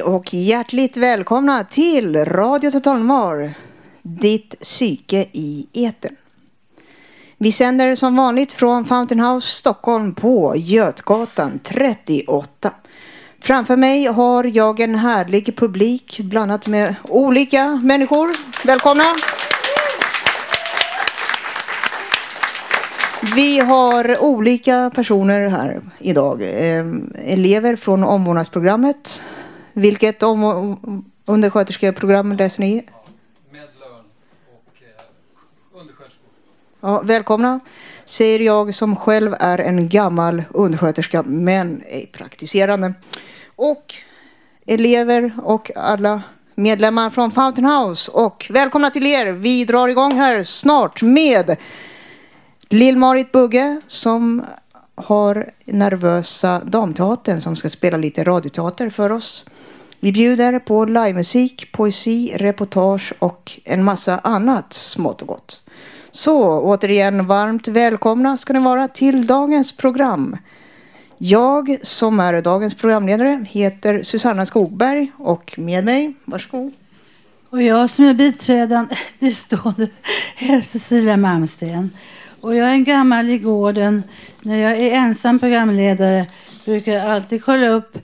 Hej och hjärtligt välkomna till Radio Totalmar, ditt psyke i eten. Vi sänder som vanligt från Fountain House Stockholm på Götgatan 38. Framför mig har jag en härlig publik blandat med olika människor. Välkomna! Vi har olika personer här idag. Ehm, elever från omvårdnadsprogrammet. Vilket om, undersköterskeprogram läser ni? med lön och eh, undersköterskor. Ja, välkomna, säger jag som själv är en gammal undersköterska men ej praktiserande. Och elever och alla medlemmar från Fountain House. Och välkomna till er. Vi drar igång här snart med Lill-Marit Bugge som har Nervösa Damteatern som ska spela lite radioteater för oss. Vi bjuder på livemusik, poesi, reportage och en massa annat smått och gott. Så återigen varmt välkomna ska ni vara till dagens program. Jag som är dagens programledare heter Susanna Skogberg och med mig, varsågod. Och jag som är biträdande bestående är Cecilia Malmsten. Och jag är en gammal i gården. När jag är ensam programledare brukar jag alltid kolla upp.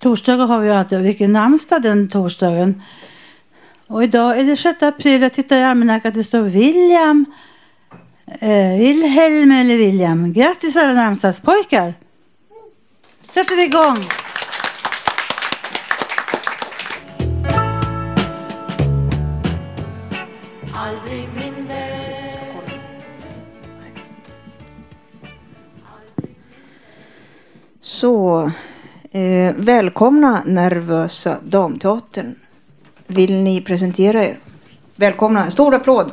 Torsdagar har vi alltid vilken namnsdag den torsdagen. Och idag är det 6 april. Jag tittar i almanackan. Det står William. Eh, Wilhelm eller William. Grattis alla namnsdagspojkar. Sätter vi igång. Så, eh, välkomna Nervösa Damteatern. Vill ni presentera er? Välkomna, en stor applåd.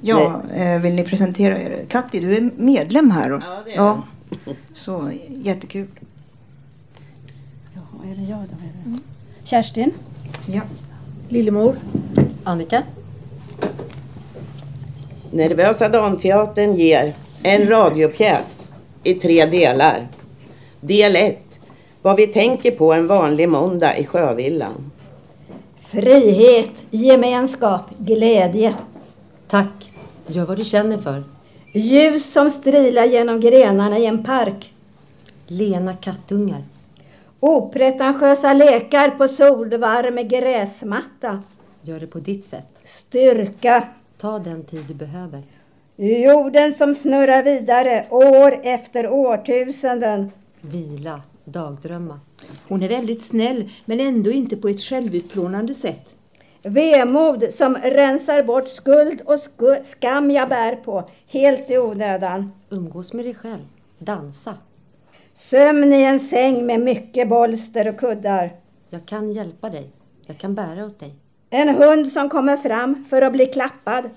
Ja, eh, vill ni presentera er? Katti, du är medlem här. Och, Ja, det är ja, Så, jättekul. Ja, är det jag då? Är det? Kerstin. Ja. Lillemor. Annika. Nervösa Damteatern ger en radiopjäs i tre delar. Del 1. Vad vi tänker på en vanlig måndag i Sjövillan. Frihet, gemenskap, glädje. Tack. Gör vad du känner för. Ljus som strilar genom grenarna i en park. Lena kattungar. Opretentiösa lekar på solvarm gräsmatta. Gör det på ditt sätt. Styrka. Ta den tid du behöver. Jorden som snurrar vidare år efter årtusenden. Vila. Dagdrömma. Hon är väldigt snäll men ändå inte på ett självutplånande sätt. Vemod som rensar bort skuld och skam jag bär på, helt i onödan. Umgås med dig själv. Dansa. Sömn i en säng med mycket bolster och kuddar. Jag kan hjälpa dig. Jag kan bära åt dig. En hund som kommer fram för att bli klappad.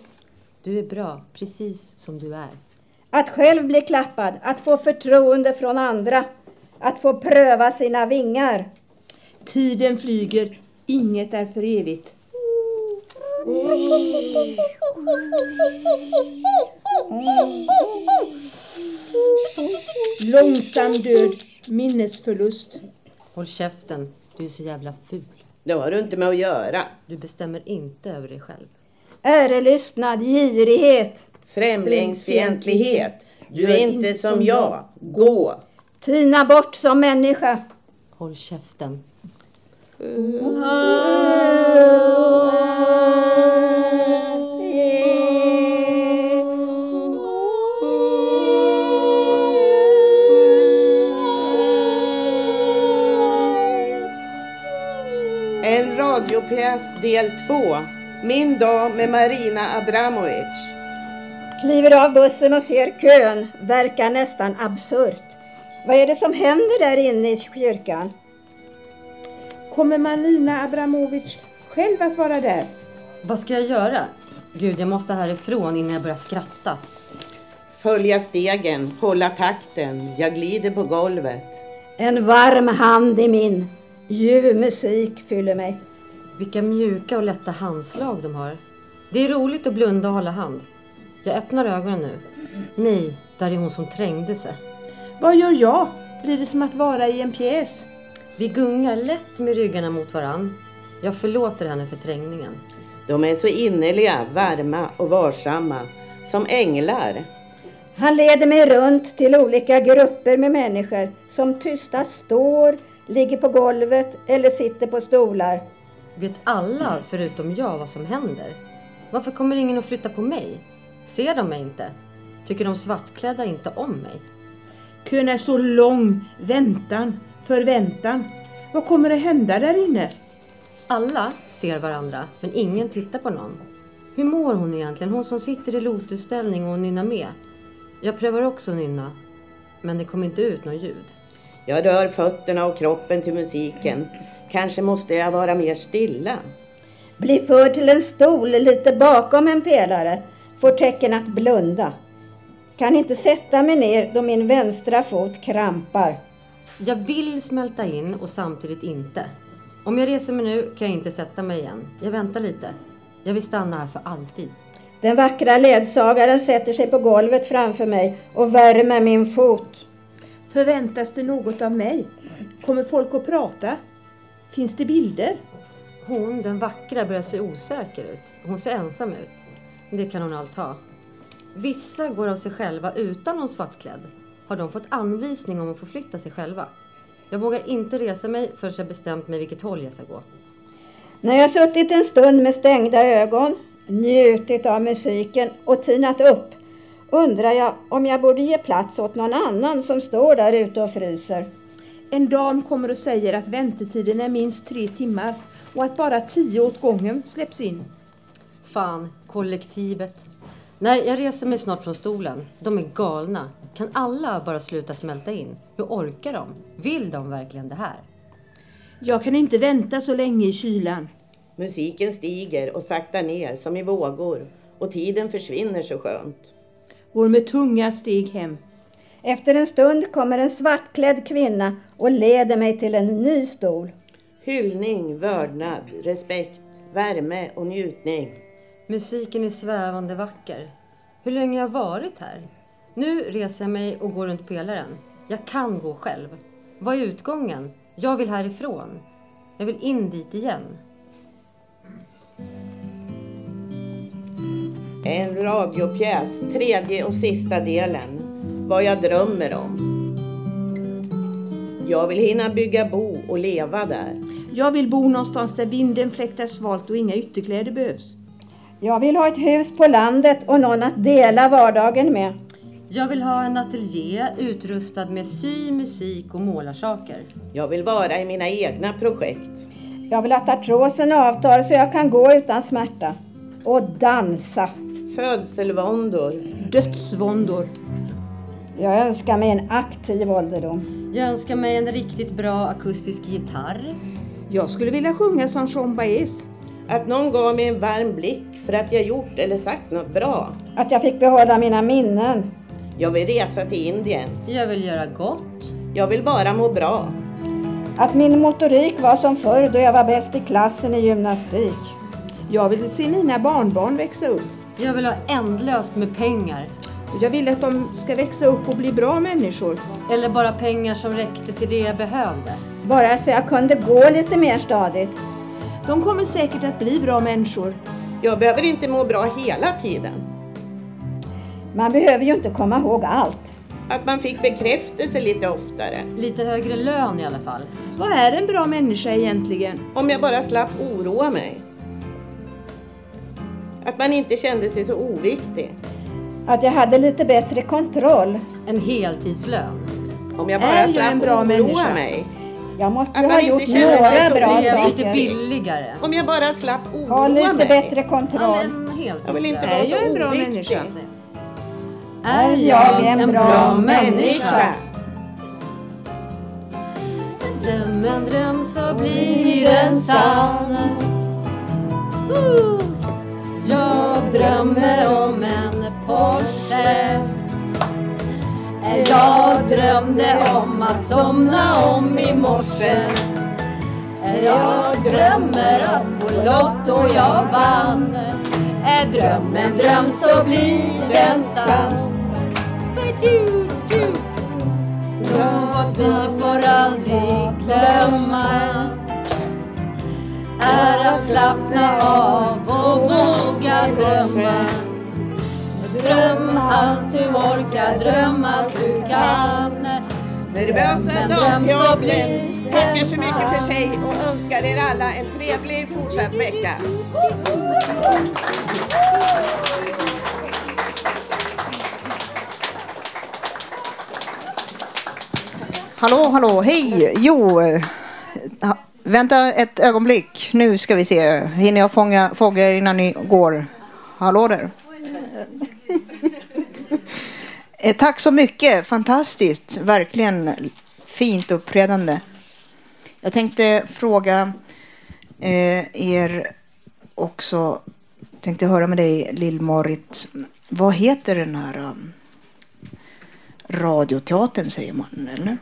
Du är bra, precis som du är. Att själv bli klappad, att få förtroende från andra. Att få pröva sina vingar. Tiden flyger, inget är för evigt. Långsam död, minnesförlust. Håll käften. Du är så jävla ful. Det har du inte med att göra. Du bestämmer inte över dig själv. Ärelystnad, girighet. Främlingsfientlighet. Du är inte som jag. Gå. Tina bort som människa. Håll käften. En radiopjäs del 2. Min dag med Marina Abramovic. Kliver av bussen och ser kön. Verkar nästan absurt. Vad är det som händer där inne i kyrkan? Kommer Malina Abramovic själv att vara där? Vad ska jag göra? Gud, jag måste härifrån innan jag börjar skratta. Följa stegen, hålla takten. Jag glider på golvet. En varm hand i min. Ljuv musik fyller mig. Vilka mjuka och lätta handslag de har. Det är roligt att blunda och hålla hand. Jag öppnar ögonen nu. Nej, där är hon som trängde sig. Vad gör jag? Blir det som att vara i en pjäs? Vi gungar lätt med ryggarna mot varann. Jag förlåter henne för trängningen. De är så innerliga, varma och varsamma. Som änglar. Han leder mig runt till olika grupper med människor som tysta står, ligger på golvet eller sitter på stolar. Vet alla förutom jag vad som händer? Varför kommer ingen att flytta på mig? Ser de mig inte? Tycker de svartklädda inte om mig? Kön är så lång. Väntan, förväntan. Vad kommer att hända där inne? Alla ser varandra, men ingen tittar på någon. Hur mår hon egentligen? Hon som sitter i lotusställning och nynnar med. Jag prövar också att nynna, men det kommer inte ut något ljud. Jag rör fötterna och kroppen till musiken. Kanske måste jag vara mer stilla. Blir förd till en stol lite bakom en pelare. Får tecken att blunda. Kan inte sätta mig ner då min vänstra fot krampar. Jag vill smälta in och samtidigt inte. Om jag reser mig nu kan jag inte sätta mig igen. Jag väntar lite. Jag vill stanna här för alltid. Den vackra ledsagaren sätter sig på golvet framför mig och värmer min fot. Förväntas det något av mig? Kommer folk att prata? Finns det bilder? Hon, den vackra, börjar se osäker ut. Hon ser ensam ut. Det kan hon allt ha. Vissa går av sig själva utan någon svartklädd. Har de fått anvisning om att förflytta sig själva? Jag vågar inte resa mig förrän jag bestämt mig vilket håll jag ska gå. När jag suttit en stund med stängda ögon, njutit av musiken och tinat upp undrar jag om jag borde ge plats åt någon annan som står där ute och fryser. En dam kommer och säger att väntetiden är minst tre timmar och att bara tio åt gången släpps in. Fan, kollektivet. Nej, jag reser mig snart från stolen. De är galna. Kan alla bara sluta smälta in? Hur orkar de? Vill de verkligen det här? Jag kan inte vänta så länge i kylan. Musiken stiger och saktar ner som i vågor och tiden försvinner så skönt. Går med tunga steg hem. Efter en stund kommer en svartklädd kvinna och leder mig till en ny stol. Hyllning, vördnad, respekt, värme och njutning. Musiken är svävande vacker. Hur länge har jag varit här? Nu reser jag mig och går runt pelaren. Jag kan gå själv. Vad är utgången? Jag vill härifrån. Jag vill in dit igen. En radiopjäs, tredje och sista delen. Vad jag drömmer om. Jag vill hinna bygga bo och leva där. Jag vill bo någonstans där vinden fläktar svalt och inga ytterkläder behövs. Jag vill ha ett hus på landet och någon att dela vardagen med. Jag vill ha en ateljé utrustad med sy, musik och målarsaker. Jag vill vara i mina egna projekt. Jag vill att artrosen avtar så jag kan gå utan smärta. Och dansa. Födselvåndor. Dödsvåndor. Jag önskar mig en aktiv ålderdom. Jag önskar mig en riktigt bra akustisk gitarr. Jag skulle vilja sjunga som Jean Baez. Att någon gav mig en varm blick för att jag gjort eller sagt något bra. Att jag fick behålla mina minnen. Jag vill resa till Indien. Jag vill göra gott. Jag vill bara må bra. Att min motorik var som förr då jag var bäst i klassen i gymnastik. Jag vill se mina barnbarn växa upp. Jag vill ha ändlöst med pengar. Jag vill att de ska växa upp och bli bra människor. Eller bara pengar som räckte till det jag behövde. Bara så jag kunde gå lite mer stadigt. De kommer säkert att bli bra människor. Jag behöver inte må bra hela tiden. Man behöver ju inte komma ihåg allt. Att man fick bekräftelse lite oftare. Lite högre lön i alla fall. Vad är en bra människa egentligen? Om jag bara slapp oroa mig. Att man inte kände sig så oviktig. Att jag hade lite bättre kontroll. En heltidslön. Om jag bara Är jag slapp en bra oroa människa? mig. Jag måste Att ju ha inte gjort några bra är lite saker. billigare. Om jag bara slapp oroa Ha lite mig. bättre Ja, kontroll. heltidslön. Jag vill inte Är vara jag så en bra oviktig. människa? är jag en bra människa. Dröm en dröm så blir den sann. Jag drömmer om en Porsche. Jag drömde om att somna om i morse. Jag drömmer att på Lotto jag vann. Är dröm en dröm så blir den sann. Du, du. Något vi får aldrig glömma är att slappna av och våga drömma. Dröm allt du orkar, dröm allt du kan. Dröm så damteatern blir tackar så mycket för sig och önskar er alla en trevlig fortsatt vecka. Hallå, hallå, hej! Jo, vänta ett ögonblick. Nu ska vi se. Hinner jag fånga, fånga er innan ni går? Hallå där. Eh, tack så mycket. Fantastiskt. Verkligen fint uppträdande. Jag tänkte fråga eh, er också. Tänkte höra med dig Lill-Marit. Vad heter den här um, radioteatern säger man eller?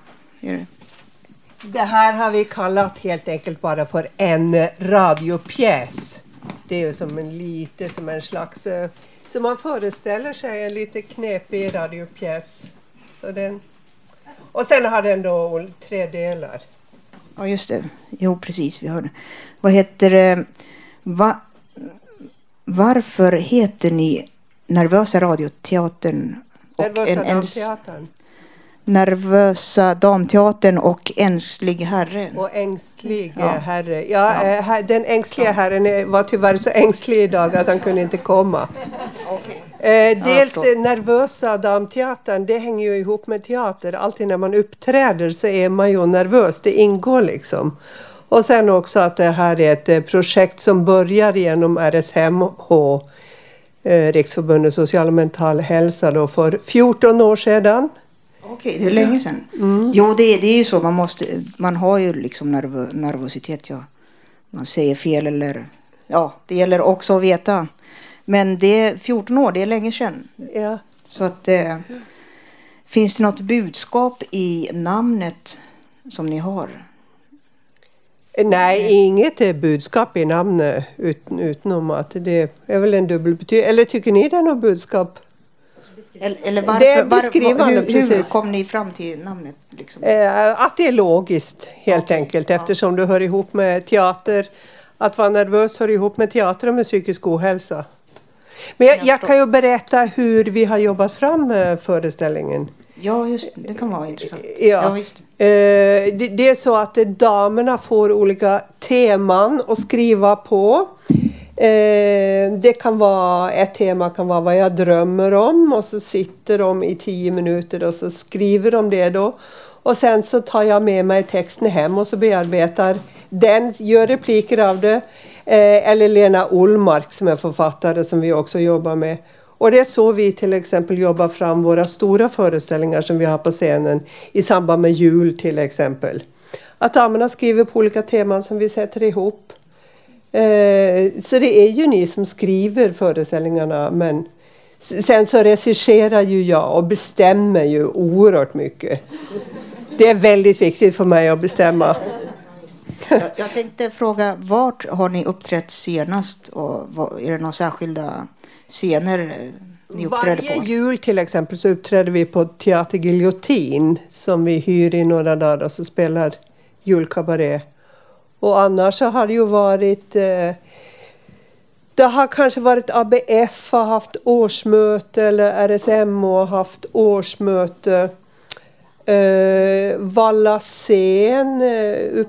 Det? Här har vi kallat helt enkelt bara för en eh, radiopjäs. Det är ju som en lite som en slags, eh, så man föreställer sig en lite knepig radiopjäs. Så den, och sen har den då tre delar. Ja, just det. Jo, precis. Vi hörde. Vad heter det? Va, varför heter ni Nervösa radioteatern? och Nervösa en- en-. Nervösa damteatern och Ängslig herre. Och ängslig Ja. ja. herre. Ja, eh, här- den ängsliga herren eh, var tyvärr så ängslig idag att han kunde inte komma. Eh, dels eh, nervösa damteatern, det hänger ju ihop med teater. Alltid när man uppträder så är man ju nervös, det ingår liksom. Och sen också att det här är ett eh, projekt som börjar genom RSMH, eh, Riksförbundet social och mental hälsa, då, för 14 år sedan. Okej, det är länge sedan. Jo, det, är- det är ju så. Man, måste, man har ju liksom nervö, nervositet. Ja. Man säger fel eller... Ja, det gäller också att veta. Men det är 14 år, det är länge sedan. Ja. Så att... Eh, finns det något budskap i namnet som ni har? Nej, inget budskap i namnet ut, utom att det är väl en dubbelbetydelse. Eller tycker ni det är något budskap? Eller, eller varför, Det är var- beskrivande, hur, hur precis. kom ni fram till namnet? Liksom? Eh, att det är logiskt helt enkelt eftersom det hör ihop med teater. Att vara nervös hör ihop med teater och med psykisk ohälsa. Men jag, jag kan ju berätta hur vi har jobbat fram eh, föreställningen. Ja, just det. Kan vara intressant. Ja. visst. Eh, det, är så att eh, damerna får olika teman att skriva på. Eh, det kan vara, ett tema kan vara vad jag drömmer om och så sitter de i tio minuter och så skriver de det då. Och sen så tar jag med mig texten hem och så bearbetar den, gör repliker av det. Eh, eller Lena Olmark som är författare som vi också jobbar med. Och det är så vi till exempel jobbar fram våra stora föreställningar som vi har på scenen i samband med jul till exempel. Att damerna skriver på olika teman som vi sätter ihop. Eh, så det är ju ni som skriver föreställningarna men sen så regisserar ju jag och bestämmer ju oerhört mycket. Det är väldigt viktigt för mig att bestämma. Jag, tänkte fråga, vart har ni uppträtt senast? Och är det några särskilda scener eh, ni uppträdde Varje på? jul till exempel så uppträder vi på Teater Giljotin som vi hyr i några dagar och så spelar julkabaré. Och annars så har det ju varit eh, det har kanske varit ABF har haft årsmöte eller RSMO har haft årsmöte. Eh, Valla scen, eh,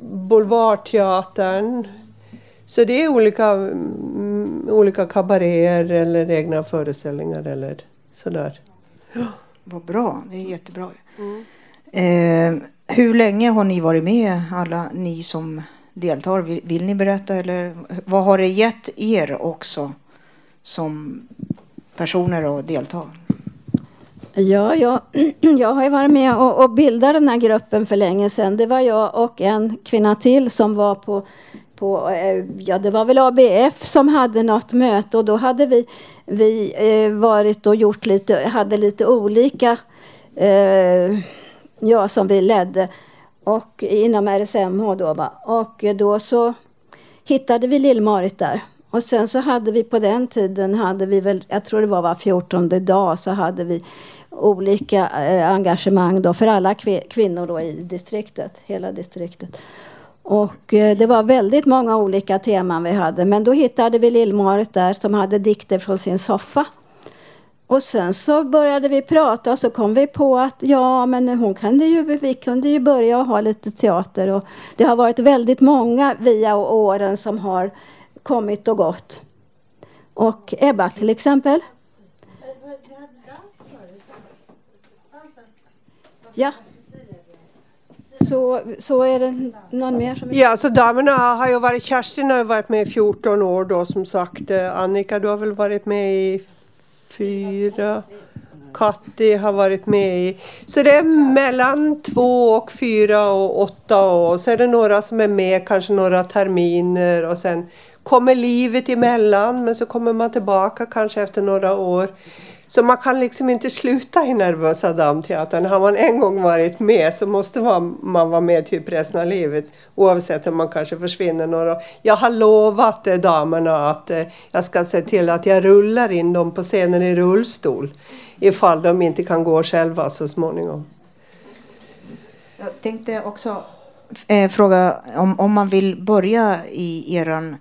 Boulevardteatern. Så det är olika, mm, olika kabaréer eller egna föreställningar eller sådär. Vad bra, det är jättebra. Eh, hur länge har ni varit med, alla ni som deltar? Vill, vill ni berätta? Eller vad har det gett er också som personer att delta? Ja, jag, jag har ju varit med och, och bildat den här gruppen för länge sedan. Det var jag och en kvinna till som var på, på eh, ja det var väl ABF som hade något möte och då hade vi, vi eh, varit och gjort lite, hade lite olika, eh, ja som vi ledde och inom RSMH då va. Och då så hittade vi Lill-Marit där. Och sen så hade vi på den tiden, hade vi väl, jag tror det var var 14 dag, så hade vi olika eh, engagemang då för alla kvinnor då i distriktet, hela distriktet. Och eh, det var väldigt många olika teman vi hade. Men då hittade vi Lill-Marit där som hade dikter från sin soffa. Och sen så började vi prata och så kom vi på att ja, men hon kunde ju, vi kunde ju börja ha lite teater. Och det har varit väldigt många via åren som har kommit och gått. Och Ebba till exempel. Ja. Så, så är det någon mer som... Ja, så damerna har ju varit, Kerstin har varit med i 14 år då som sagt. Eh, Annika, du har väl varit med i fyra. Katti har varit med i. Så det är mellan två och fyra och åtta år. Så är det några som är med kanske några terminer och sen kommer livet emellan men så kommer man tillbaka kanske efter några år. Så man kan liksom inte sluta i Nervösa Damteatern. Har man en gång varit med så måste man, vara med typ resten av livet. Oavsett om man kanske försvinner några Jag har lovat eh, damerna att eh, jag ska se till att jag rullar in dem på scenen i rullstol. Ifall de inte kan gå själva så småningom. Jag tänkte också eh, fråga om, om man vill börja i eran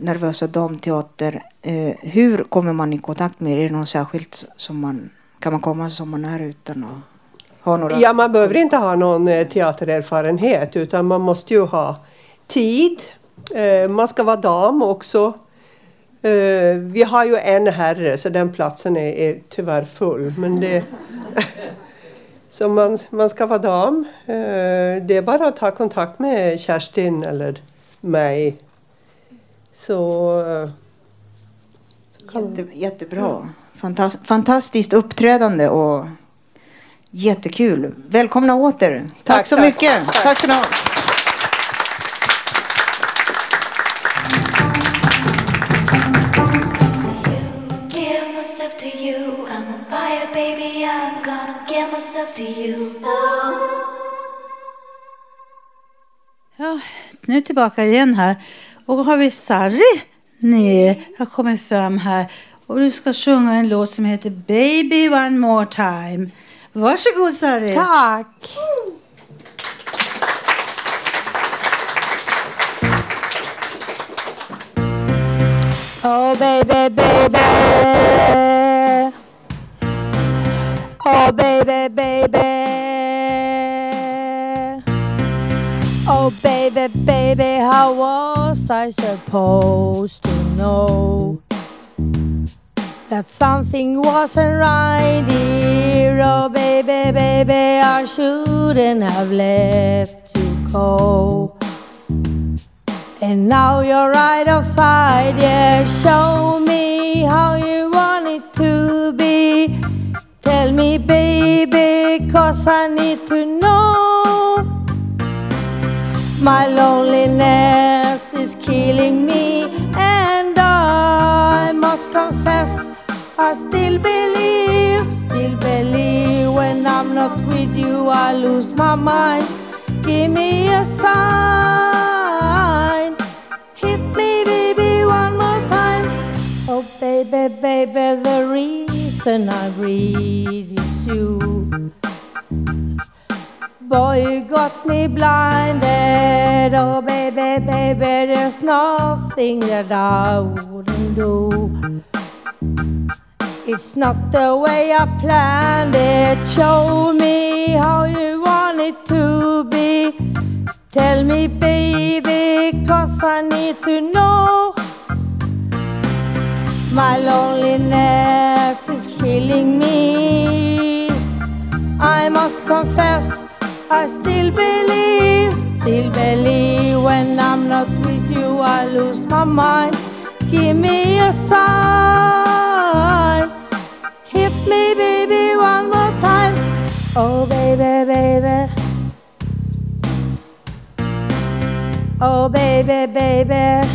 Nervösa damteater. Eh, hur kommer man i kontakt med er? Är det något särskilt som man kan man komma som man är utan att ha några? Ja, man behöver inte ha någon eh, teatererfarenhet utan man måste ju ha tid. Eh, man ska vara dam också. Eh, vi har ju en herre så den platsen är, är tyvärr full. Men det så man, man ska vara dam. Eh, det är bara att ta kontakt med Kerstin eller mig så... så Jätte, jättebra. Fantast, fantastiskt uppträdande och jättekul. Välkomna åter. Tack, tack så tack. mycket. Tack, tack så mycket. Ja, nu tillbaka igen här. Och har vi Sarri ner, har kommit fram här. Och du ska sjunga en låt som heter Baby One More Time. Varsågod Sarri. Tack. Oh baby, baby. Oh baby, baby. Oh, baby, baby, how was I supposed to know that something wasn't right here? Oh, baby, baby, I shouldn't have let you go. And now you're right outside, yeah. Show me how you want it to be. Tell me, baby, cause I need to know. My loneliness is killing me, and I must confess, I still believe, still believe when I'm not with you, I lose my mind. Give me a sign, hit me, baby, one more time. Oh, baby, baby, the reason I breathe is you. Boy, you got me blinded. Oh, baby, baby, there's nothing that I wouldn't do. It's not the way I planned it. Show me how you want it to be. Tell me, baby, cause I need to know. My loneliness is killing me. I must confess. I still believe, still believe when I'm not with you, I lose my mind. Give me a sign, hit me, baby, one more time. Oh baby, baby. Oh baby, baby.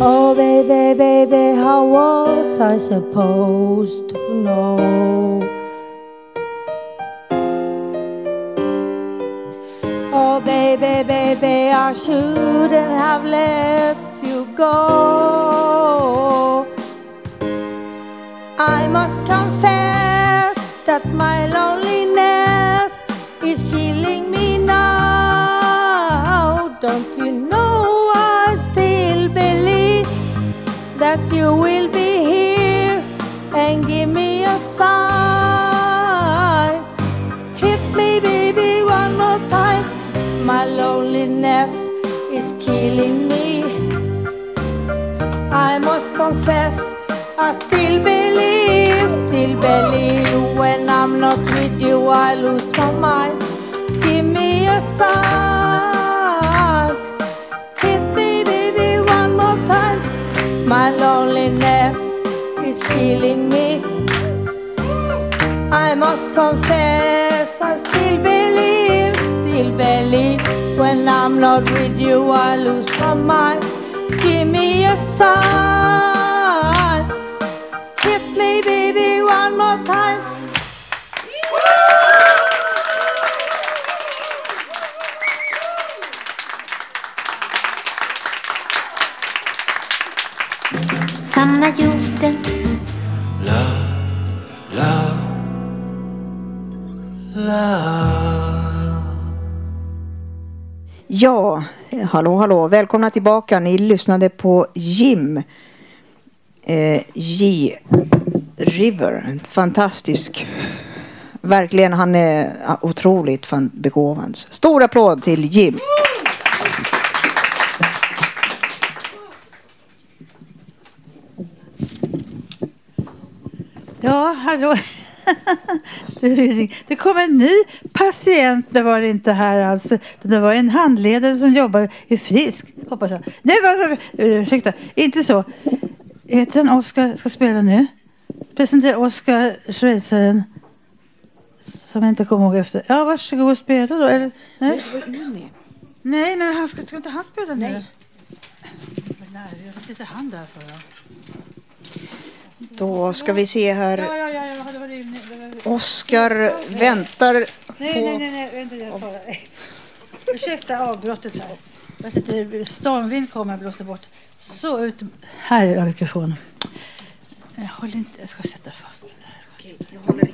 Oh baby, baby, how was I supposed to know? Baby, baby, I shouldn't have let you go. I must confess that my loneliness is killing me now. Don't you know I still believe that you will killing me. I must confess, I still believe, still believe. When I'm not with you, I lose my mind. Give me a sign. Hit me, baby, one more time. My loneliness is killing me. I must confess, I still believe, still believe. When I'm not with you, I lose my mind. Give me a sign. Hit me, baby, one more time. Ja, hallå hallå. Välkomna tillbaka. Ni lyssnade på Jim. Eh, J. River. Fantastisk. Verkligen, han är otroligt begåvad. Stor applåd till Jim. Ja, hallå. Det kom en ny patient. Det var det inte här alls. Det var en handledare som jobbar i Frisk. Hoppas jag. Nej, vad, ursäkta. Inte så. Heter han Oskar? Ska spela nu. Presentera Oskar, schweizaren. Som jag inte kommer ihåg efter. Ja, varsågod och spela då. Eller, nej. nej, men han ska, ska inte han spela nu? Nej. Vad sitter han där för då? Då ska vi se här. Ja, ja, ja, ja, det var det. det var- Oskar väntar Nej, på... nej, nej, nej, vänta, jag tar det. Ursäkta avbrottet här. Jag vet inte, stormvind kommer och blåser bort. Så ut. Här är mikrofonen. Jag håller inte, jag ska sätta fast det här.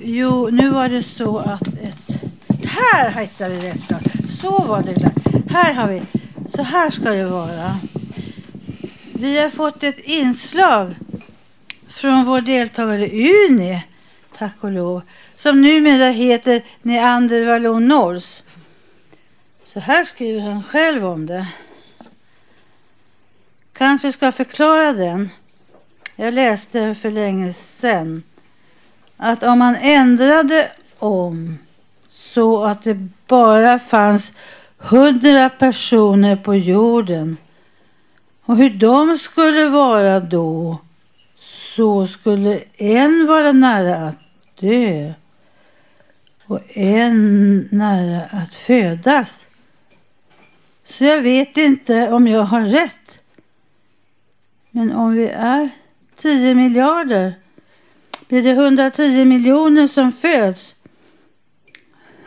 Jo, nu var det så att ett... Här hittade vi rätt. Så var det. klart. Här har vi. Så här ska det vara. Vi har fått ett inslag från vår deltagare Uni, tack och lov, som numera heter Neander Vallon Nors. Så här skriver han själv om det. Kanske ska förklara den. Jag läste för länge sedan att om man ändrade om så att det bara fanns hundra personer på jorden och hur de skulle vara då så skulle en vara nära att dö och en nära att födas. Så jag vet inte om jag har rätt. Men om vi är 10 miljarder blir det 110 miljoner som föds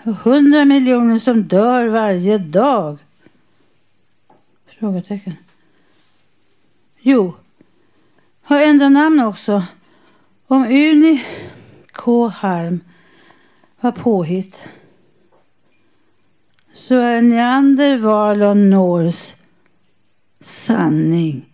och 100 miljoner som dör varje dag. Frågetecken. Jo, har ändrat namn också. Om Uni K. Harm var påhitt så är Neander Valon Nors sanning.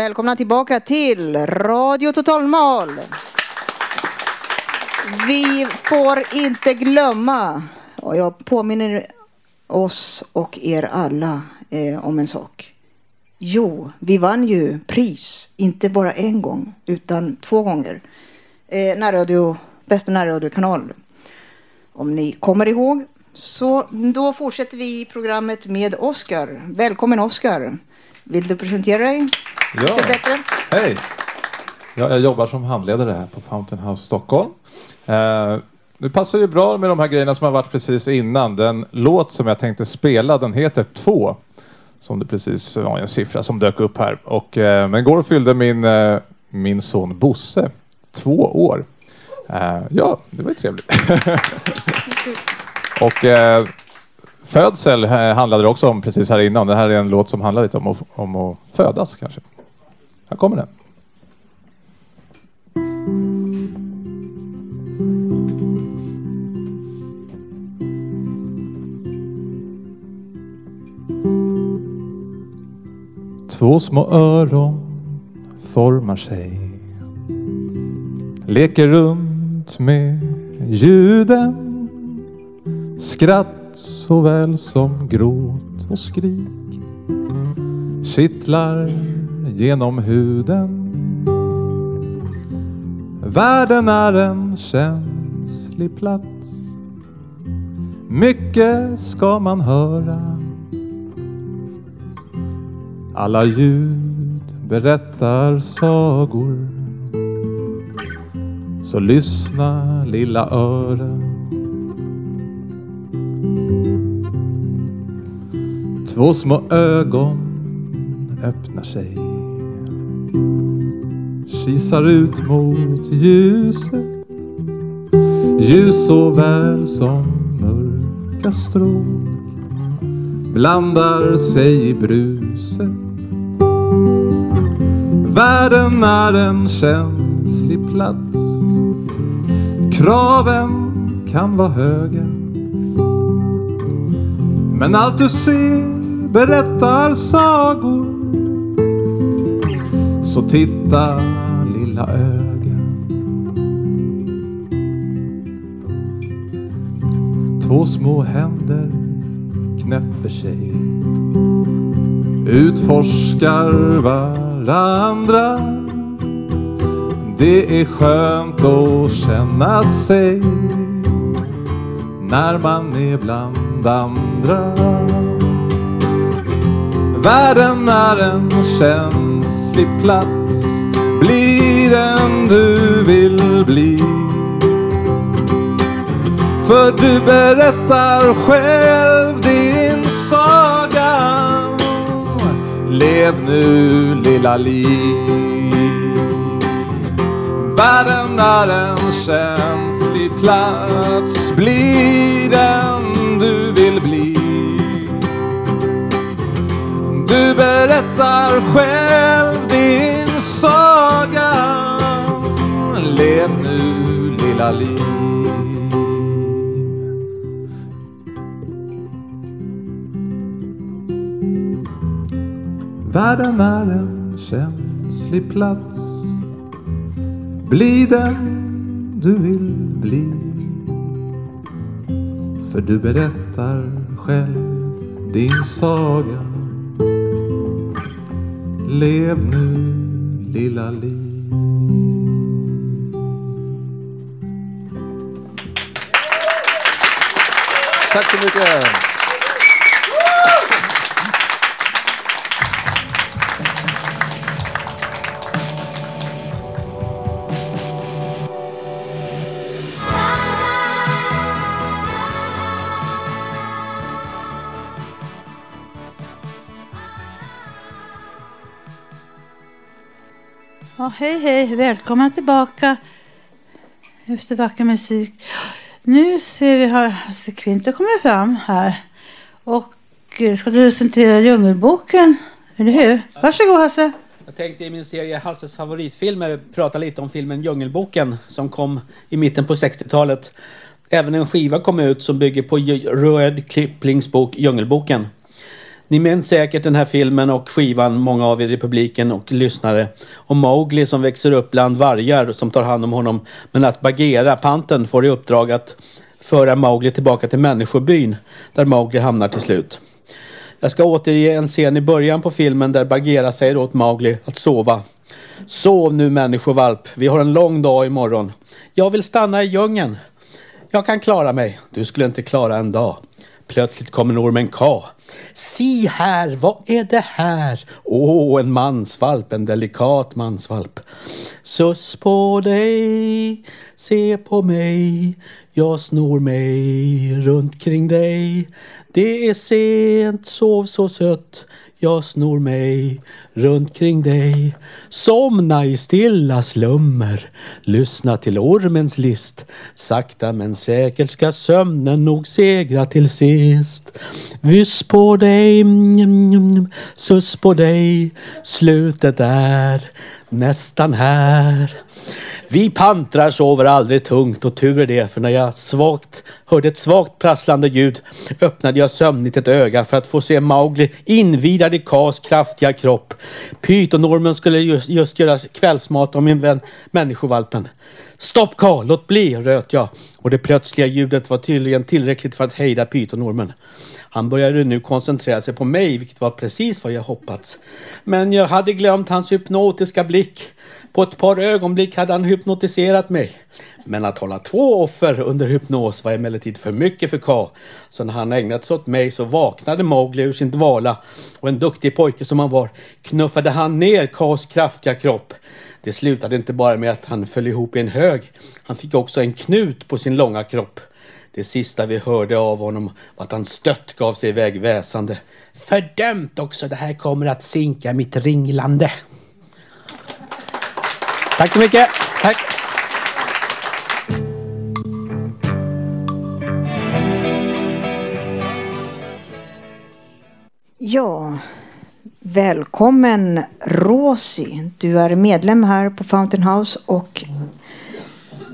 Välkomna tillbaka till Radio Totalmal. Vi får inte glömma, och jag påminner oss och er alla eh, om en sak. Jo, vi vann ju pris, inte bara en gång, utan två gånger. Eh, närradio, bästa närradiokanal. Om ni kommer ihåg. Så då fortsätter vi programmet med Oskar. Välkommen Oskar. Vill du presentera dig Ja. Hej! Ja, jag jobbar som handledare här på Fountain House Stockholm. Eh, det passar ju bra med de här grejerna som har varit precis innan. Den låt som jag tänkte spela, den heter Två. Som det precis var en siffra som dök upp här. Och, eh, men igår fyllde min, eh, min son Bosse två år. Eh, ja, det var ju trevligt. Och eh, födsel eh, handlade det också om precis här innan. Det här är en låt som handlar lite om att, om att födas kanske. Här kommer den. Två små öron formar sig Leker runt med ljuden Skratt såväl som gråt och skrik Kittlar genom huden. Världen är en känslig plats. Mycket ska man höra. Alla ljud berättar sagor. Så lyssna lilla öra Två små ögon öppnar sig. Kisar ut mot ljuset. Ljus såväl som mörka stråk. Blandar sig i bruset. Världen är en känslig plats. Kraven kan vara höga. Men allt du ser berättar sagor. Så titta lilla öga. Två små händer knäpper sig. Utforskar varandra. Det är skönt att känna sig När man är bland andra. Världen är en känslig plats Bli den du vill bli. För du berättar själv din saga. Lev nu lilla liv. Världen är en känslig plats. Bli den du vill bli. Du berättar själv din saga. Lev nu lilla liv Världen är en känslig plats. Bli den du vill bli. För du berättar själv din saga. Lev nu lilla liv Tack så mycket. Hej, hej. Välkomna tillbaka efter vacker musik. Nu ser vi har Hasse Kvinter kommit fram här. Och eh, ska du presentera Djungelboken, eller hur? Varsågod Hasse. Jag tänkte i min serie Hasses favoritfilmer prata lite om filmen Djungelboken som kom i mitten på 60-talet. Även en skiva kom ut som bygger på Röd Klipplings bok Djungelboken. Ni minns säkert den här filmen och skivan, många av er i publiken och lyssnare, om Mowgli som växer upp bland vargar som tar hand om honom. Men att Bagheera, panten, får i uppdrag att föra Mowgli tillbaka till människobyn där Mowgli hamnar till slut. Jag ska återge en scen i början på filmen där Bagheera säger åt Mowgli att sova. Sov nu människovalp, vi har en lång dag imorgon. Jag vill stanna i djungeln. Jag kan klara mig. Du skulle inte klara en dag. Plötsligt kommer ormen Ka. Si här, vad är det här? Åh, oh, en mansvalp, en delikat mansvalp. Suss på dig, se på mig. Jag snor mig runt kring dig. Det är sent, sov så sött. Jag snor mig runt kring dig. Somna i stilla slummer. Lyssna till ormens list. Sakta men säkert ska sömnen nog segra till sist. Vyss på dig, mm, mm, mm, suss på dig. Slutet är nästan här. Vi pantrar sover aldrig tungt och tur är det för när jag svagt hörde ett svagt prasslande ljud öppnade jag sömnigt ett öga för att få se Mowgli invidad i Kas kraftiga kropp. Pytonormen skulle just, just göra kvällsmat av min vän människovalpen. Stopp Karl, låt bli, röt jag och det plötsliga ljudet var tydligen tillräckligt för att hejda pytonormen. Han började nu koncentrera sig på mig, vilket var precis vad jag hoppats. Men jag hade glömt hans hypnotiska blick. På ett par ögonblick hade han hypnotiserat mig. Men att hålla två offer under hypnos var emellertid för mycket för Ka. Så när han ägnat sig åt mig så vaknade Mowgli ur sin dvala och en duktig pojke som han var knuffade han ner Kas kraftiga kropp. Det slutade inte bara med att han föll ihop i en hög. Han fick också en knut på sin långa kropp. Det sista vi hörde av honom var att han stött gav sig iväg väsande. Fördömt också, det här kommer att sinka mitt ringlande. Tack så mycket. Tack. Ja, välkommen Rosi. Du är medlem här på Fountain House och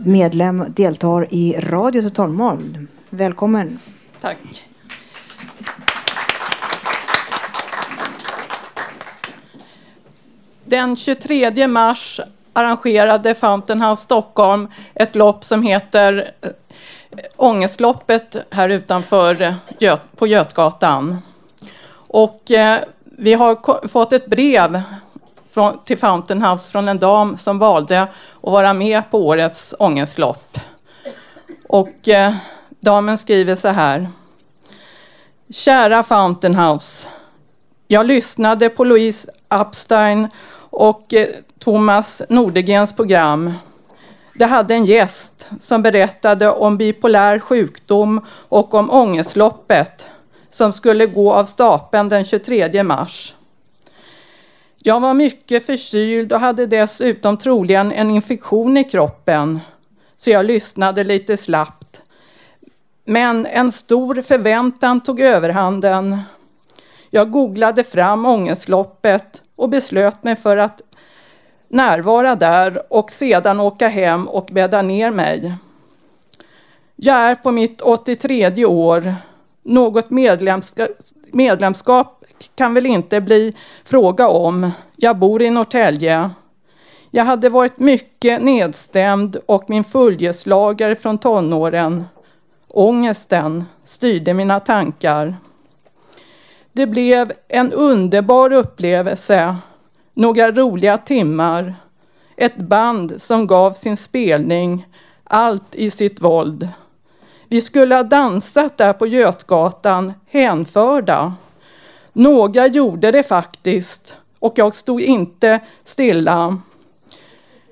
medlem deltar i Radio Totalmål. Välkommen. Tack. Den 23 mars arrangerade Fountain House Stockholm ett lopp som heter eh, Ångestloppet här utanför eh, Göt på Götgatan. Och eh, vi har fått ett brev från, till Fountain House från en dam som valde att vara med på årets ångestlopp. Och eh, damen skriver så här. Kära Fountain House. Jag lyssnade på Louise Upstein och eh, Thomas Nordegrens program. Det hade en gäst som berättade om bipolär sjukdom och om ångestloppet som skulle gå av stapeln den 23 mars. Jag var mycket förkyld och hade dessutom troligen en infektion i kroppen, så jag lyssnade lite slappt. Men en stor förväntan tog överhanden. Jag googlade fram ångestloppet och beslöt mig för att närvara där och sedan åka hem och bädda ner mig. Jag är på mitt 83 år. Något medlemskap kan väl inte bli fråga om. Jag bor i Norrtälje. Jag hade varit mycket nedstämd och min följeslagare från tonåren, ångesten, styrde mina tankar. Det blev en underbar upplevelse, några roliga timmar, ett band som gav sin spelning, allt i sitt våld. Vi skulle ha dansat där på Götgatan, hänförda. Några gjorde det faktiskt och jag stod inte stilla.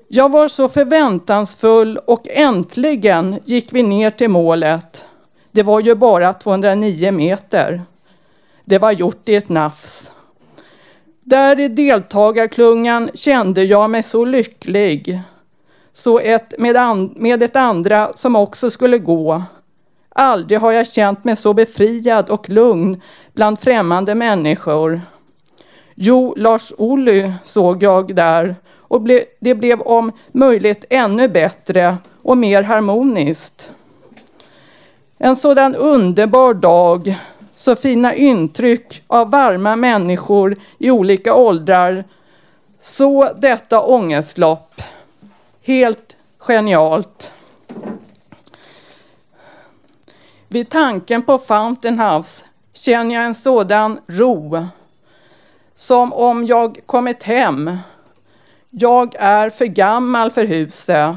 Jag var så förväntansfull och äntligen gick vi ner till målet. Det var ju bara 209 meter. Det var gjort i ett nafs. Där i deltagarklungan kände jag mig så lycklig. Så ett med, an, med ett andra som också skulle gå. Aldrig har jag känt mig så befriad och lugn bland främmande människor. Jo, Lars Ohly såg jag där och ble, det blev om möjligt ännu bättre och mer harmoniskt. En sådan underbar dag, så fina intryck av varma människor i olika åldrar. Så detta ångestlopp. Helt genialt. Vid tanken på Fountain House känner jag en sådan ro. Som om jag kommit hem. Jag är för gammal för huset.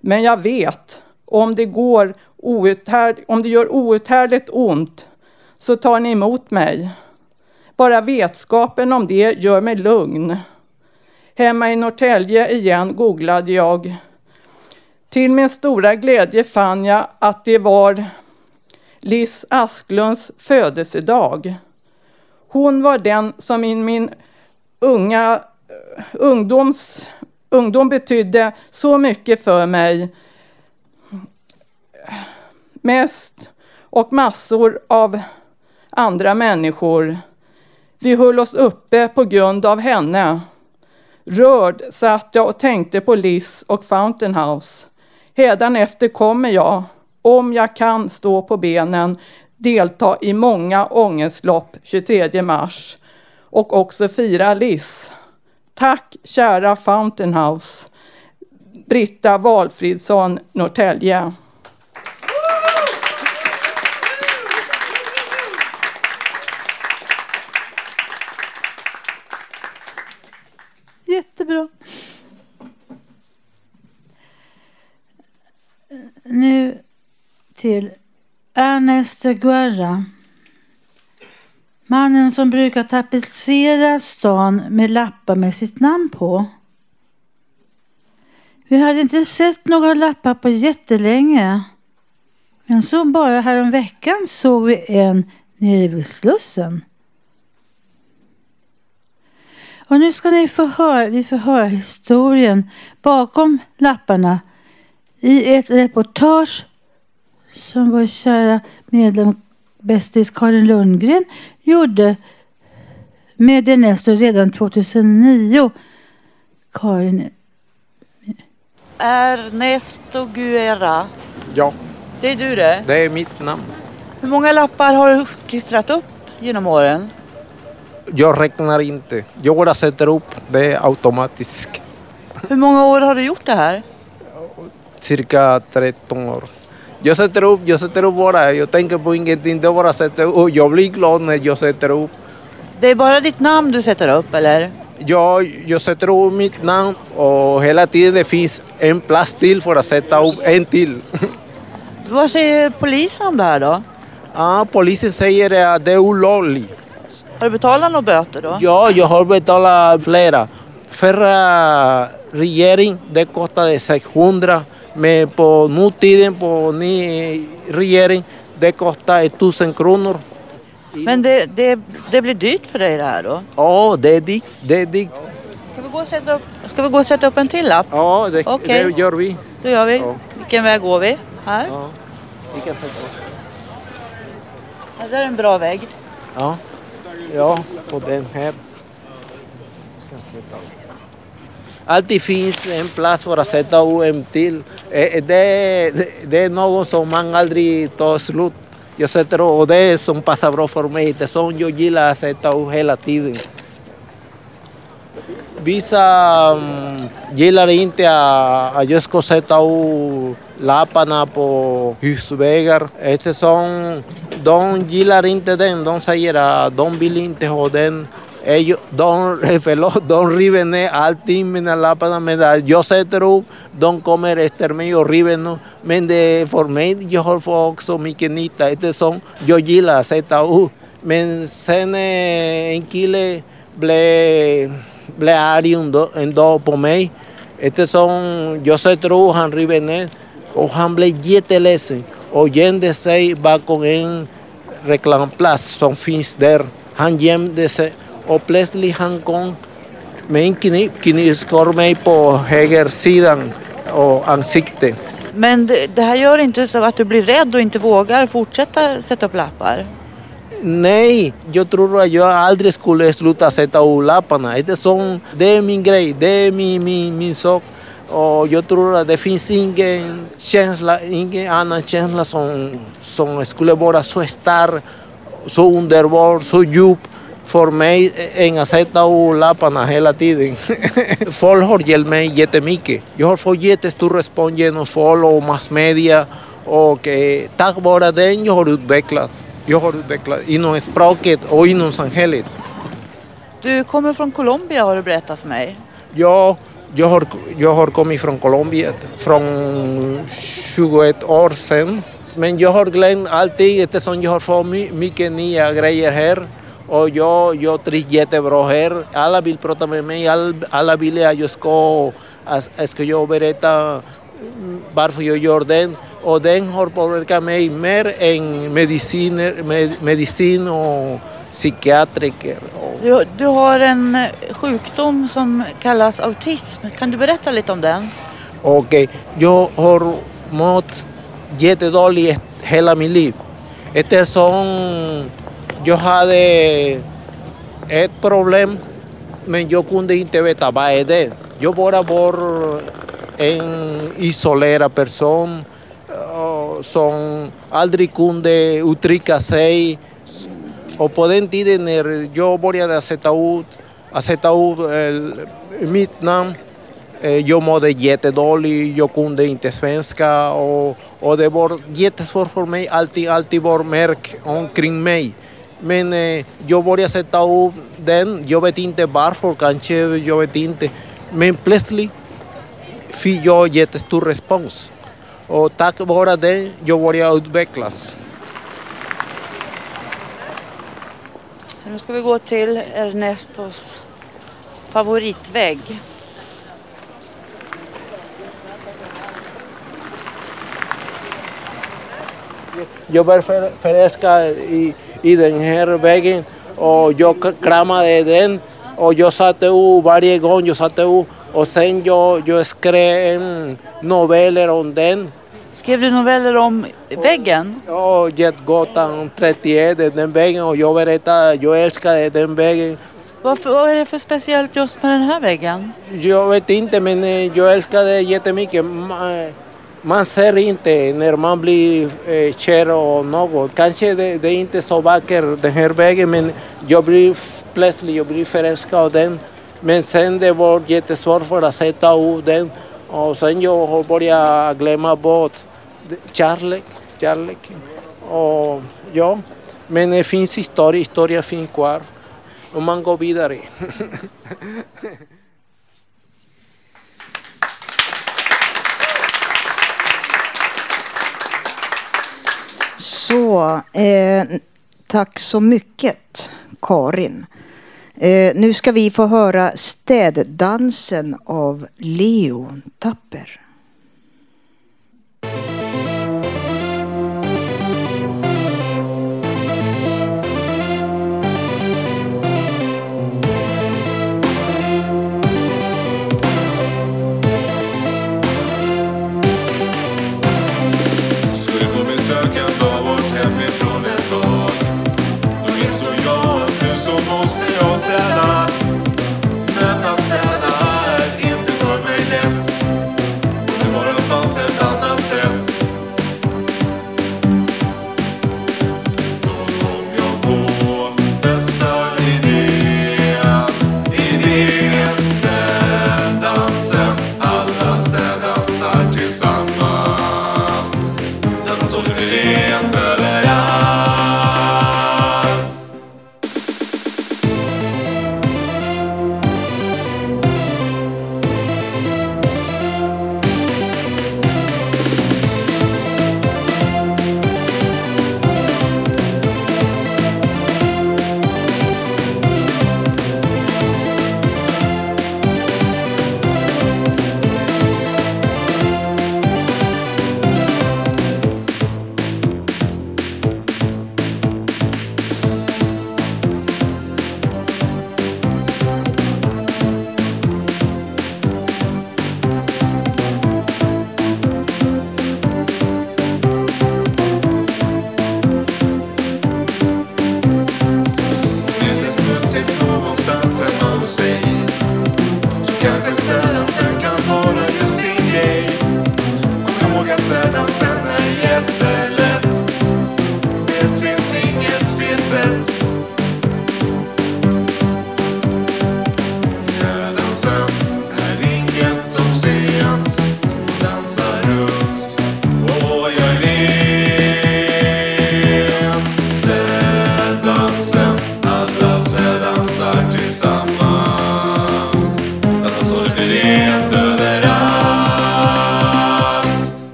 Men jag vet, om det, går outhärd, om det gör outhärdligt ont så tar ni emot mig. Bara vetskapen om det gör mig lugn. Hemma i Norrtälje igen googlade jag. Till min stora glädje fann jag att det var Liss Asklunds födelsedag. Hon var den som i min unga ungdoms, ungdom betydde så mycket för mig. Mest och massor av andra människor. Vi höll oss uppe på grund av henne. Rörd satt jag och tänkte på Liz och Fountain House. Hädanefter kommer jag, om jag kan stå på benen, delta i många ångestlopp 23 mars och också fira Liz. Tack kära Fountain House. Britta Valfridsson, Norrtälje. Jättebra. Nu till Ernest Guerra. Mannen som brukar tapetsera stan med lappar med sitt namn på. Vi hade inte sett några lappar på jättelänge. Men så bara häromveckan såg vi en nere vid Slussen. Och nu ska ni få höra, vi får höra historien bakom lapparna i ett reportage som vår kära medlem bästis Karin Lundgren gjorde med Ernesto redan 2009. Karin. Ernesto Guerra. Ja, Det är du det? det är mitt namn. Hur många lappar har du klistrat upp genom åren? Jag räknar inte. Jag bara sätter upp. Det är automatiskt. Hur många år har du gjort det här? Cirka 13 år. Jag sätter upp, jag sätter upp bara. Jag tänker på ingenting. Det bara sätter upp. Och jag blir glad när jag sätter upp. Det är bara ditt namn du sätter upp eller? Jag, jag sätter upp mitt namn och hela tiden det finns en plats till för att sätta upp en till. Vad säger polisen om det här då? Ja, polisen säger att det är olagligt. Har du betalat några böter då? Ja, jag har betalat flera. Förra regeringen det kostade 600 men på nutiden på ny regering det kostar 1000 kronor. Men det, det, det blir dyrt för dig det här då? Ja, det är dyrt. Det är dyrt. Ska vi gå och sätta upp, ska vi gå sätta upp en till lapp? Ja, det, Okej. det gör vi. Då gör vi. Ja. Vilken väg går vi? Här? Ja, vi kan sätta upp. Ja, där är en bra vägg. Ja, ja på den här. Alltid finns en plats för att sätta upp en till. Eh, Det, det, det är något som man aldrig tar slut. Jag sätter upp och det är som passar bra för mig. Det är som jag gillar att sätta upp hela tiden. Vissa mm, gillar inte att, att jag ska sätta upp lapparna på husväggar eftersom de gillar inte den. De säger att de vill inte ha den. Ellos, de, förlåt, de river ner allting mina lapparna medan jag sätter upp. De kommer efter mig och river nu. Men det, för mig, jag har fått också mycket nytta eftersom jag gillar att sätta upp. Men sen eh, en kille blev, blev arg en dag, en dag på mig eftersom jag sätter upp, han river ner och han blev jätteledsen och gömde sig bakom en reklamplats som finns där. Han gömde sig Och plötsligt han kom med en kniv, knivskar mig på höger sidan och ansiktet. Men det, det här gör inte så att du blir rädd och inte vågar fortsätta sätta upp lappar? Nej, jag tror att jag aldrig skulle sluta sätta upp lapparna. Det är, som, det är min grej, det är min, min, min sak. Och jag tror att det finns ingen känsla, ingen annan känsla som, som skulle vara så stark, så underbar, så djup för mig att sätta upp lapparna hela tiden. folk har hjälpt mig jättemycket. Jag har fått jättestor respons genom folk och massmedia och eh, tack vare den jag har utvecklats. Jag har utvecklats inom språket och inom samhället. Du kommer från Colombia har du berättat för mig. Jag, jag, har, jag har kommit från Colombia från 21 år sedan. Men jag har glömt allting eftersom jag har fått my- mycket nya grejer här. Och jag, trivs jättebra här. Alla vill prata med mig, all, alla vill att jag ska, att, ska jag berätta varför jag gör den. Och den har påverkat mig mer än mediciner, med, medicin och psykiatriker. Du, du har en eh, sjukdom som kallas autism. Kan du berätta lite om den? Och eh, jag har mått jättedåligt hela mitt liv. Eftersom jag hade ett problem men jag kunde inte veta vad är det. Jag bara var en isolerad person eh, som aldrig kunde uttrycka sig. Och på den tiden när jag började sätta ut, att sätta ut eh, mitt namn Eh, Jag mådde jättedåligt, jag kunde inte svenska och, och det var jättesvårt för mig. Alltid, Men eh, jag började sätta upp den, jag vet inte varför, kanske, jag vet inte. Men plötsligt fick jag jättestor respons. Och tack vare det, jag började utvecklas. Så nu ska vi gå till Ernestos favoritvägg. Jag var för- förälskad i, i den här väggen och jag kramade den och jag satte upp varje gång jag satte upp och sen jag, jag skrev noveller om den. Skrev du noveller om väggen? Ja, Jetgatan 31, den väggen och jag berättade, jag älskade den väggen. Varför, vad är det för speciellt just med den här väggen? Jag vet inte men eh, jag älskade jättemycket. Ma- Man ser inte när man blir eh, kär och något. Kanske inte så vackert den här men jag blir plötsligt jag blir förälskad av den. Men sen det var jättesvårt för att sätta upp den och sen jag har glömma bort kärlek, kärlek. Och men det finns historia, historia finns kvar och man går vidare. Så, eh, tack så mycket Karin. Eh, nu ska vi få höra städdansen av Leo Tapper.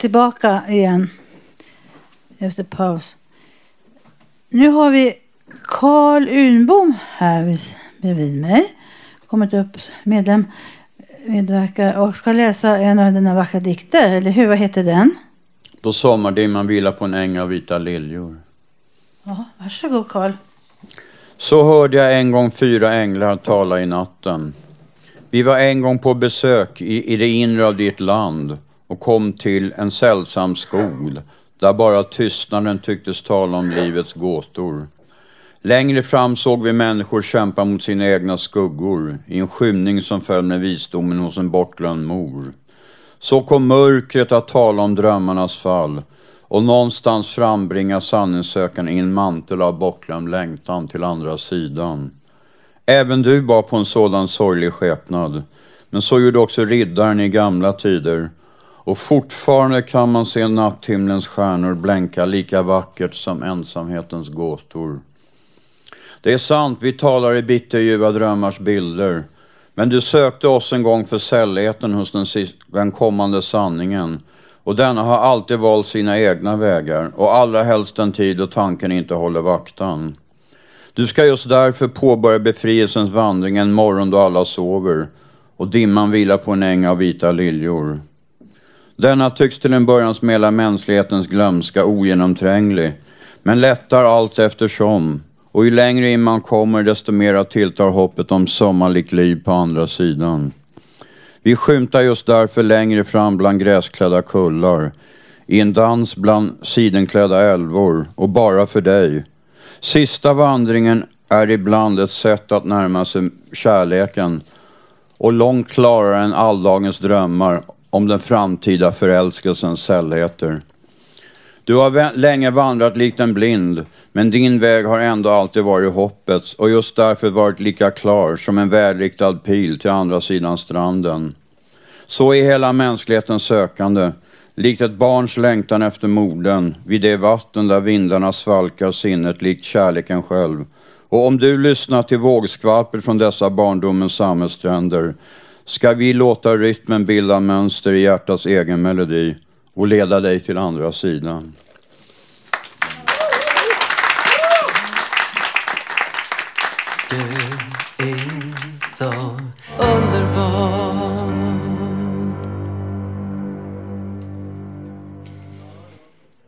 Tillbaka igen efter paus. Nu har vi Karl Unbom här vid- bredvid mig. Kommit upp medlem, medverkar och ska läsa en av dina vackra dikter, eller hur? Vad heter den? Då sommardimman vilar på en äng av vita liljor. Ja, varsågod Karl. Så hörde jag en gång fyra änglar tala i natten. Vi var en gång på besök i, i det inre av ditt land och kom till en sällsam skog där bara tystnaden tycktes tala om livets gåtor. Längre fram såg vi människor kämpa mot sina egna skuggor i en skymning som föll med visdomen hos en bortglömd mor. Så kom mörkret att tala om drömmarnas fall och någonstans frambringa sanningssökaren i en mantel av bortglömd längtan till andra sidan. Även du bar på en sådan sorglig skepnad, men så gjorde också riddaren i gamla tider. Och fortfarande kan man se natthimlens stjärnor blänka lika vackert som ensamhetens gåtor. Det är sant, vi talar i bitterljuva drömmars bilder. Men du sökte oss en gång för sällheten hos den, den kommande sanningen. Och denna har alltid valt sina egna vägar och allra helst den tid då tanken inte håller vaktan. Du ska just därför påbörja befrielsens vandring en morgon då alla sover och dimman vilar på en äng av vita liljor. Denna tycks till en början smela mänsklighetens glömska ogenomtränglig, men lättar allt eftersom. Och ju längre in man kommer, desto mera tilltar hoppet om sommarligt liv på andra sidan. Vi skymtar just därför längre fram bland gräsklädda kullar, i en dans bland sidenklädda älvor, och bara för dig. Sista vandringen är ibland ett sätt att närma sig kärleken och långt klarare än alldagens drömmar om den framtida förälskelsens sällheter. Du har länge vandrat likt en blind, men din väg har ändå alltid varit hoppets och just därför varit lika klar som en välriktad pil till andra sidan stranden. Så är hela mänsklighetens sökande, likt ett barns längtan efter modern, vid det vatten där vindarna svalkar sinnet likt kärleken själv. Och om du lyssnar till vågskvalpet från dessa barndomens sammetsstränder ska vi låta rytmen bilda mönster i hjärtats egen melodi och leda dig till andra sidan. Du är så underbar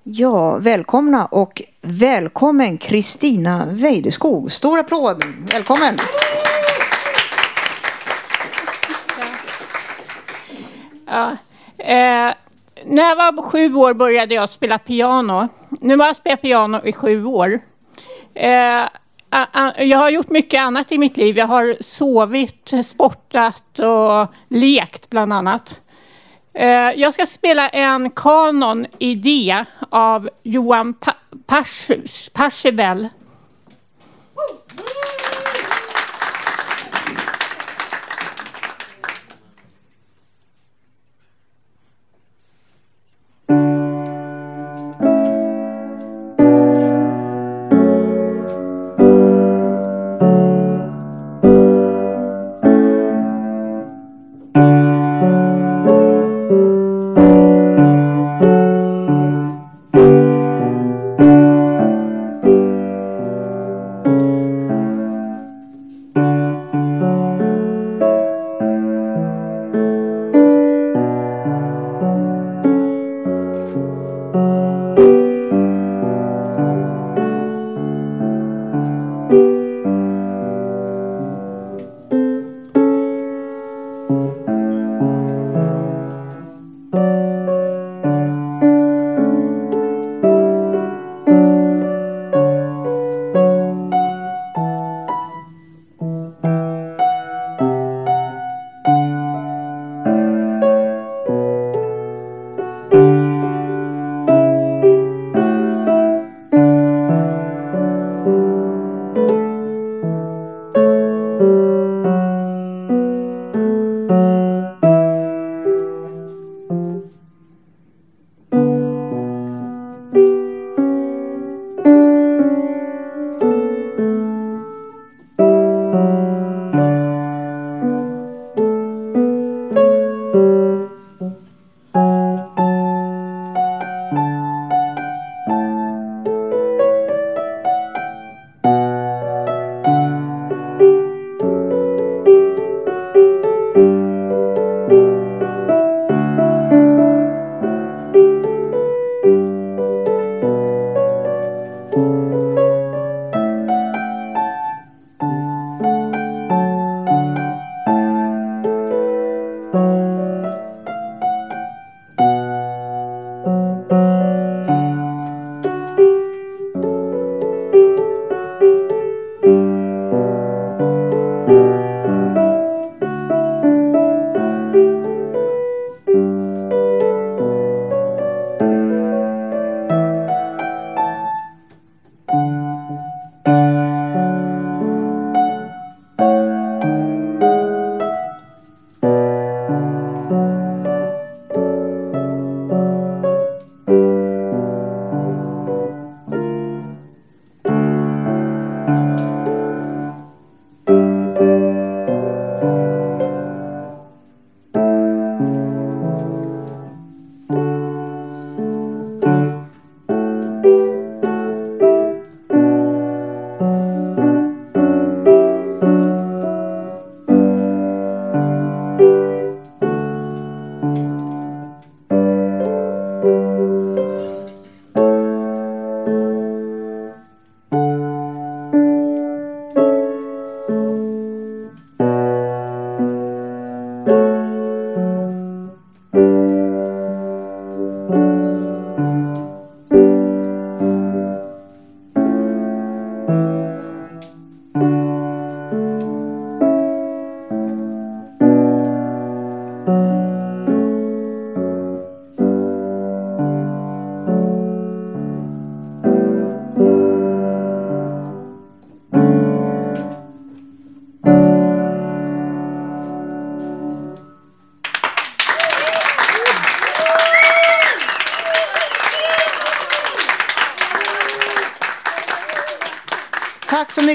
Ja, välkomna och välkommen Kristina Weideskog. Stor applåd. Välkommen. Ja. Eh, när jag var sju år började jag spela piano. Nu har jag spelat piano i sju år. Eh, jag har gjort mycket annat i mitt liv. Jag har sovit, sportat och lekt bland annat. Eh, jag ska spela en kanon i D av Johan pa-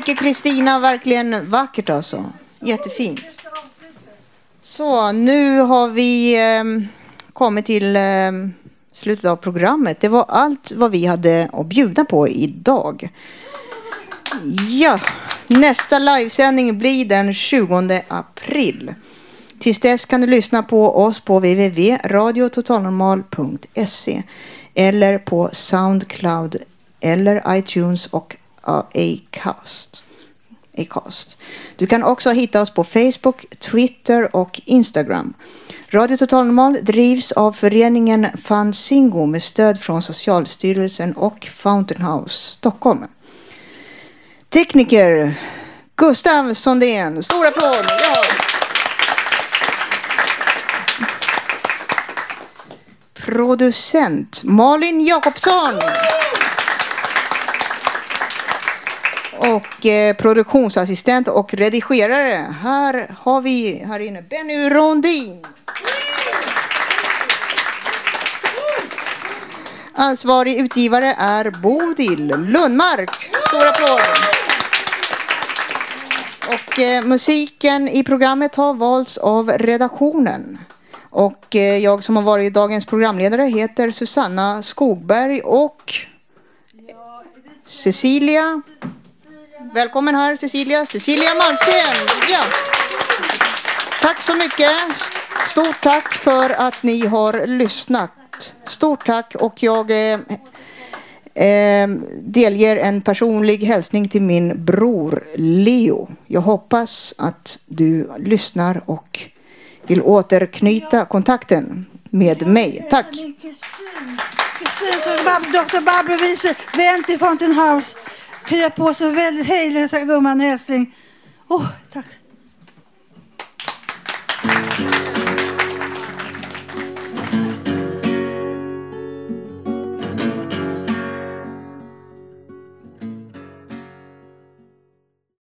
tycker Kristina, verkligen vackert alltså. Jättefint. Så, nu har vi eh, kommit till eh, slutet av programmet. Det var allt vad vi hade att bjuda på idag. Ja, nästa livesändning blir den 20 april. Tills dess kan du lyssna på oss på www.radiototalnormal.se eller på Soundcloud eller iTunes och Acast. Acast. Du kan också hitta oss på Facebook, Twitter och Instagram. Radio Total Normal drivs av föreningen Fanzingo med stöd från Socialstyrelsen och Fountain House Stockholm. Tekniker Gustav Sondén. Stor applåd! Ja. Producent Malin Jakobsson. Och eh, produktionsassistent och redigerare. Här har vi här inne Benny Rondin. Ansvarig utgivare är Bodil Lundmark. Stor applåd. Och eh, musiken i programmet har valts av redaktionen. Och eh, jag som har varit dagens programledare heter Susanna Skogberg och Cecilia. Välkommen här Cecilia. Cecilia Malmsten. Ja. Tack så mycket. Stort tack för att ni har lyssnat. Stort tack och jag eh, eh, delger en personlig hälsning till min bror Leo. Jag hoppas att du lyssnar och vill återknyta kontakten med mig. Tack! Kusin från Dr. Barbro Wiese, vän till Fountain House. Krya på så väldigt hej, hälsa gumman älskling. Oh, tack.